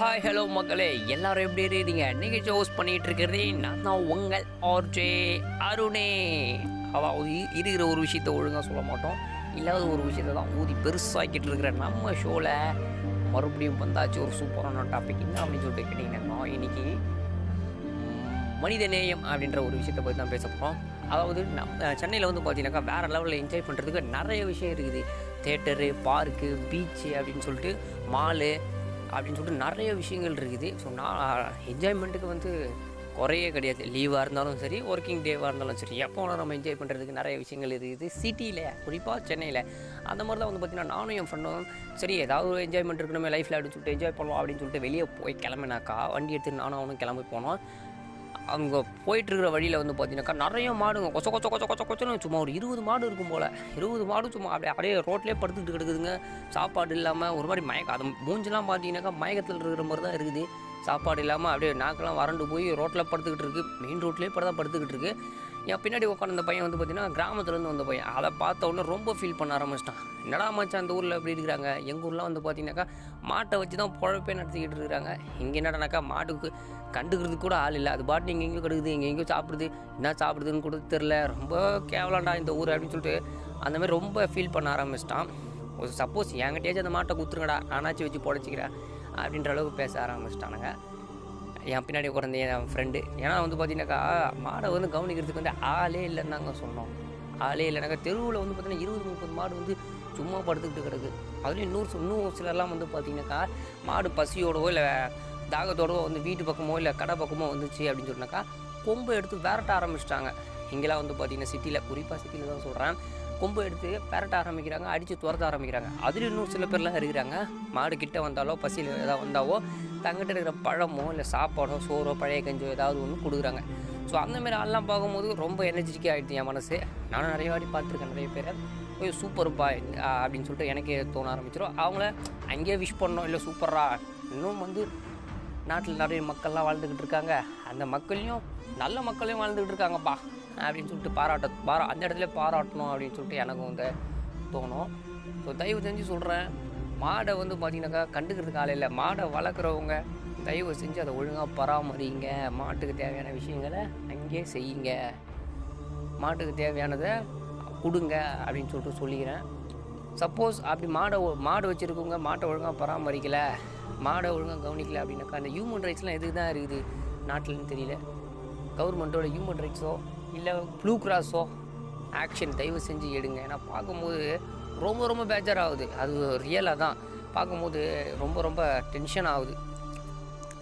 Hi hello மக்களே. எல்லாரும் எப்படி இருக்கீங்க? நிகழ்ச்சி ஹோஸ்ட் பண்ணிட்டு இருக்கிறதே நான் தான் உங்கள் ஆர்ஜே அருணே. அதாவது இருக்கிற ஒரு விஷயத்த ஒழுங்காக சொல்ல மாட்டோம். இல்லாத ஒரு விஷயத்தை தான் ஊதி பெருசாக்கிட்டு இருக்கிற நம்ம ஷோவில் மறுபடியும் வந்தாச்சு ஒரு சூப்பரான டாபிக் என்ன அப்படின்னு சொல்லிட்டு கேட்டிங்கன்னா இன்றைக்கி மனித நேயம் அப்படின்ற ஒரு விஷயத்தை பற்றி தான் பேச போகிறோம் அதாவது நம்ம சென்னையில் வந்து பார்த்தீங்கன்னாக்கா வேறு லெவலில் என்ஜாய் பண்ணுறதுக்கு நிறைய விஷயம் இருக்குது. தேட்டரு பார்க்கு பீச்சு அப்படின்னு சொல்லிட்டு மாலு அப்படின்னு சொல்லிட்டு நிறைய விஷயங்கள் இருக்குது. ஸோ நான் என்ஜாய்மெண்ட்டுக்கு வந்து குறையே கிடையாது. லீவாக இருந்தாலும் சரி ஒர்க்கிங் டேவாக இருந்தாலும் சரி எப்போ வேணாலும் நம்ம என்ஜாய் பண்ணுறதுக்கு நிறைய விஷயங்கள் இருக்குது. சிட்டியில் குறிப்பாக சென்னையில். அந்த மாதிரி தான் வந்து பார்த்தீங்கன்னா நானும் என் ஃப்ரெண்டும் சரி ஏதாவது ஒரு என்ஜாய்மெண்ட் இருக்கணுமே லைஃப்பில் அப்படின்னு சொல்லிட்டு என்ஜாய் பண்ணலாம் அப்படின்னு சொல்லிட்டு வெளியே போய் கிளம்பினாக்கா வண்டி எடுத்து நானும் அவனும் கிளம்பி போனோம். அவங்க போயிட்டுருக்கிற வழியில் வந்து பார்த்தீங்கன்னாக்கா நிறைய மாடுங்க. கொச்ச கொச்ச கொச்ச கொச்ச கொச்சன்னு சும்மா ஒரு இருபது மாடு இருக்கும் போல். இருபது மாடு சும்மா அப்படியே அப்படியே ரோட்லேயே படுத்துக்கிட்டு கிடக்குதுங்க. சாப்பாடு இல்லாமல் ஒரு மாதிரி மயக்கம். அது மூஞ்செலாம் பார்த்தீங்கன்னாக்கா மயக்கத்தில் இருக்கிற மாதிரி தான் இருக்குது. சாப்பாடு இல்லாமல் அப்படியே நாக்கெல்லாம் வறண்டு போய் ரோட்டில் படுத்துக்கிட்டு இருக்கு. மெயின் ரோட்லேயே இப்போ தான் படுத்துக்கிட்டு இருக்கு. என் பின்னாடி உட்காந்து அந்த பையன் வந்து பார்த்தீங்கன்னா கிராமத்துலேருந்து வந்த பையன். அதை பார்த்த உடனே ரொம்ப ஃபீல் பண்ண ஆரம்பிச்சிட்டான். என்னடா மச்சான் அந்த ஊரில் எப்படி இருக்கிறாங்க? எங்கள் ஊர்லாம் வந்து பார்த்தீங்கன்னாக்கா மாட்டை வச்சு தான் பொழப்பே நடத்திக்கிட்டு இருக்கிறாங்க. இங்கே என்னடானாக்கா மாட்டுக்கு கண்டுக்கிறதுக்கு கூட ஆள் இல்லை. அது பாட்டு இங்கே எங்கேயோ கிடக்குது இங்கே எங்கேயோ சாப்பிடுது. என்ன சாப்பிடுதுன்னு கூட தெரில ரொம்ப கேவலாண்டா இந்த ஊர் அப்படின்னு சொல்லிட்டு அந்தமாதிரி ரொம்ப ஃபீல் பண்ண ஆரம்பிச்சிட்டான். ஒரு சப்போஸ் என்கிட்டயாச்சும் அந்த மாட்டை குத்துருங்கடா நானாச்சும் வச்சு பொழைச்சிக்கிறேன். அப்படின்ற அளவுக்கு பேச ஆரம்பிச்சிட்டானுங்க. என் பின்னாடி உட்காந்து என் ஃப்ரெண்டு ஏன்னா வந்து பார்த்தீங்கன்னாக்கா மாடை வந்து கவனிக்கிறதுக்கு வந்து ஆளே இல்லைன்னு நாங்கள் சொன்னோம். ஆளே இல்லைனாக்கா தெருவில் வந்து பார்த்தீங்கன்னா இருபது முப்பது மாடு வந்து சும்மா படுத்துக்கிட்டு கிடக்கு. அதுலேயும் இன்னொரு இன்னும் சிலர்லாம் வந்து பார்த்தீங்கன்னாக்கா மாடு பசியோடவோ இல்லை தாகத்தோடவோ வந்து வீட்டு பக்கமோ இல்லை கடை பக்கமோ வந்துச்சு அப்படின்னு சொன்னாக்கா கொம்பை எடுத்து விரட்ட ஆரம்பிச்சிட்டாங்க. இங்கெல்லாம் வந்து பார்த்தீங்கன்னா சிட்டியில் குறிப்பாக சிட்டியில் தான் சொல்கிறேன் கொம்பு எடுத்து பெரட்ட ஆரம்பிக்கிறாங்க அடித்து துரத்த ஆரம்பிக்கிறாங்க. அதில் இன்னும் சில பேர்லாம் இருக்கிறாங்க. மாடு கிட்ட வந்தாலோ பசியில் ஏதாவது வந்தாவோ தங்கிட்ட இருக்கிற பழமோ இல்லை சாப்பாடோ சோறோ பழைய கஞ்சோ ஏதாவது ஒன்று கொடுக்குறாங்க. ஸோ அந்த மாதிரி ஆள்லாம் பார்க்கும்போது ரொம்ப எனர்ஜிட்டிக்காக ஆகிடுது என் மனசு. நானும் நிறைய வாட்டி பார்த்துருக்கேன் நிறைய பேரை. ஓய் சூப்பர்ப்பா அப்படின்னு சொல்லிட்டு எனக்கே தோண ஆரம்பிச்சிடும் அவங்கள அங்கேயே விஷ் பண்ணோம் இல்லை சூப்பரா இன்னும் வந்து நாட்டில் நிறைய மக்கள்லாம் வாழ்ந்துக்கிட்டு இருக்காங்க. அந்த மக்களையும் நல்ல மக்களையும் வாழ்ந்துக்கிட்டு இருக்காங்கப்பா அப்படின்னு சொல்லிட்டு பாராட்ட பாரா அந்த இடத்துல பாராட்டணும் அப்படின்னு சொல்லிட்டு எனக்கும் வந்து தோணும். ஸோ தயவு செஞ்சு சொல்கிறேன் மாடை வந்து பார்த்தீங்கன்னாக்கா கண்டுக்கிறதுக்கு ஆள் இல்லை. மாடை வளர்க்குறவங்க தயவு செஞ்சு அதை ஒழுங்காக பராமரிங்க. மாட்டுக்கு தேவையான விஷயங்களை அங்கேயே செய்யுங்க. மாட்டுக்கு தேவையானதை கொடுங்க அப்படின்னு சொல்லிட்டு சொல்லிக்கிறேன். சப்போஸ் அப்படி மாடை மாடு வச்சுருக்கவங்க மாட்டை ஒழுங்காக பராமரிக்கலை மாடை ஒழுங்காக கவனிக்கல அப்படின்னாக்கா அந்த ஹியூமன் ரைட்ஸ்லாம் எதுக்கு தான் இருக்குது? நாட்டில்னு தெரியல. கவர்மெண்ட்டோட ஹியூமன் ரைட்ஸோ இல்லை ப்ளூ கிராஸோ ஆக்ஷன் தயவு செஞ்சு எடுங்க. ஏன்னா பார்க்கும்போது ரொம்ப ரொம்ப பேஜர் ஆகுது அது ரியலாக தான். பார்க்கும்போது ரொம்ப ரொம்ப டென்ஷன் ஆகுது.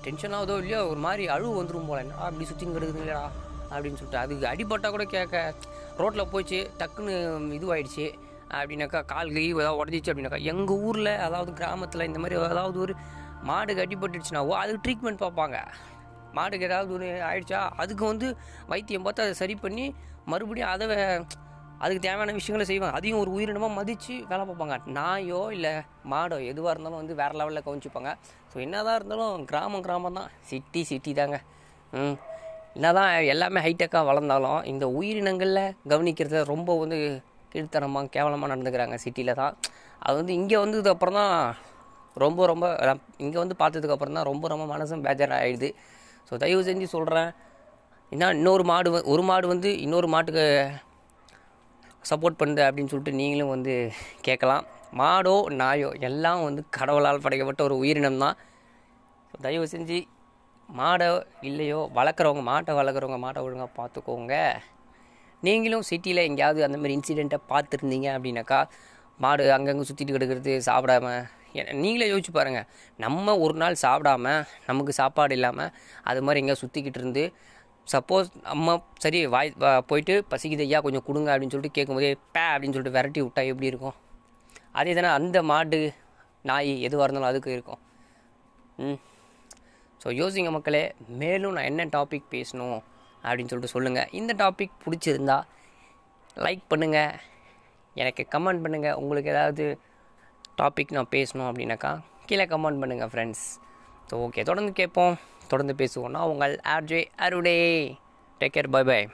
டென்ஷன் ஆகுதோ இல்லையோ ஒரு மாதிரி அழுவு வந்துடும் போல. என்ன அப்படி சுற்றி கிடக்குதுங்களா அப்படின்னு சொல்லிட்டு அதுக்கு அடிபட்டால் கூட கேட்க ரோட்டில் போச்சு டக்குன்னு இதுவாயிடுச்சு. அப்படின்னாக்கா கால் கை ஏதாவது உடஞ்சிச்சு அப்படின்னாக்கா எங்கள் ஊரில் அதாவது கிராமத்தில் இந்த மாதிரி ஏதாவது ஒரு மாடுக்கு அடிபட்டுடுச்சுனாவோ அதுக்கு ட்ரீட்மெண்ட் பார்ப்பாங்க. மாடுக்கு ஏதாவது ஒன்று ஆயிடுச்சா அதுக்கு வந்து வைத்தியம் பார்த்து அதை சரி பண்ணி மறுபடியும் அதை அதுக்கு தேவையான விஷயங்களை செய்வாங்க. அதையும் ஒரு உயிரினமாக மதித்து வேலை பார்ப்பாங்க. நாயோ இல்லை மாடோ எதுவாக இருந்தாலும் வந்து வேறு லெவலில் கவனிச்சுப்பாங்க. ஸோ என்னதான் இருந்தாலும் கிராமம் கிராமம் தான். சிட்டி சிட்டி தாங்க. ம். என்னதான் எல்லாமே ஹைடெக்காக வளர்ந்தாலும் இந்த உயிரினங்களில் கவனிக்கிறத ரொம்ப வந்து கீழ்த்தனமாக கேவலமாக நடந்துக்கிறாங்க சிட்டியில் தான். அது வந்து இங்கே வந்ததுக்கப்புறம் அப்புறம் தான் ரொம்ப ரொம்ப இங்கே வந்து பார்த்ததுக்கப்புறம் தான் ரொம்ப ரொம்ப மனசும் பேஜர் ஆகிடுது ஸோ தயவு செஞ்சு சொல்கிறேன் என்ன இன்னொரு மாடு ஒரு மாடு வந்து இன்னொரு மாட்டுக்கு சப்போர்ட் பண்ணுது அப்படின்னு சொல்லிட்டு நீங்களும் வந்து கேட்கலாம். மாடோ நாயோ எல்லாம் வந்து கடவுளால் படைக்கப்பட்ட ஒரு உயிரினம் தான். ஸோ தயவு செஞ்சு மாடை இல்லையோ வளர்க்குறவங்க மாட்டை வளர்க்குறவங்க மாட்டை ஒழுங்காக பார்த்துக்கோங்க. நீங்களும் சிட்டியில் எங்கேயாவது அந்தமாதிரி இன்சிடெண்ட்டை பார்த்துருந்தீங்க அப்படின்னாக்கா மாடு அங்கங்கே சுற்றிட்டு கிடக்கிறது சாப்பிடாம நீங்களே யோசிச்சு பாருங்கள் நம்ம ஒரு நாள் சாப்பிடாம நமக்கு சாப்பாடு இல்லாமல் அது மாதிரி எங்கேயா சுற்றிக்கிட்டு இருந்து சப்போஸ் நம்ம சரி வாய் போயிட்டு பசிக்குது ஐயா கொஞ்சம் கொடுங்க அப்படின்னு சொல்லிட்டு கேட்கும்போதே பே அப்படின்னு சொல்லிட்டு விரட்டி விட்டா எப்படி இருக்கும்? அதே தானே அந்த மாடு நாய் எதுவாக இருந்தாலும் அதுக்கு இருக்கும். ம். ஸோ யோசிங்க மக்களே மேலும் நான் என்ன டாபிக் பேசணும் அப்படின்னு சொல்லிட்டு சொல்லுங்கள் இந்த டாபிக் பிடிச்சிருந்தா லைக் பண்ணுங்கள் எனக்கு கமெண்ட் பண்ணுங்கள் உங்களுக்கு ஏதாவது டாபிக் நான் பேசணும் அப்படின்னாக்கா கீழே கமெண்ட் பண்ணுங்கள் ஃப்ரெண்ட்ஸ் ஸோ ஓகே தொடர்ந்து கேட்போம். தொடர்ந்து பேசுவோம்னா உங்கள் ஆர்ஜே அருடே டேக் கேர் பை பை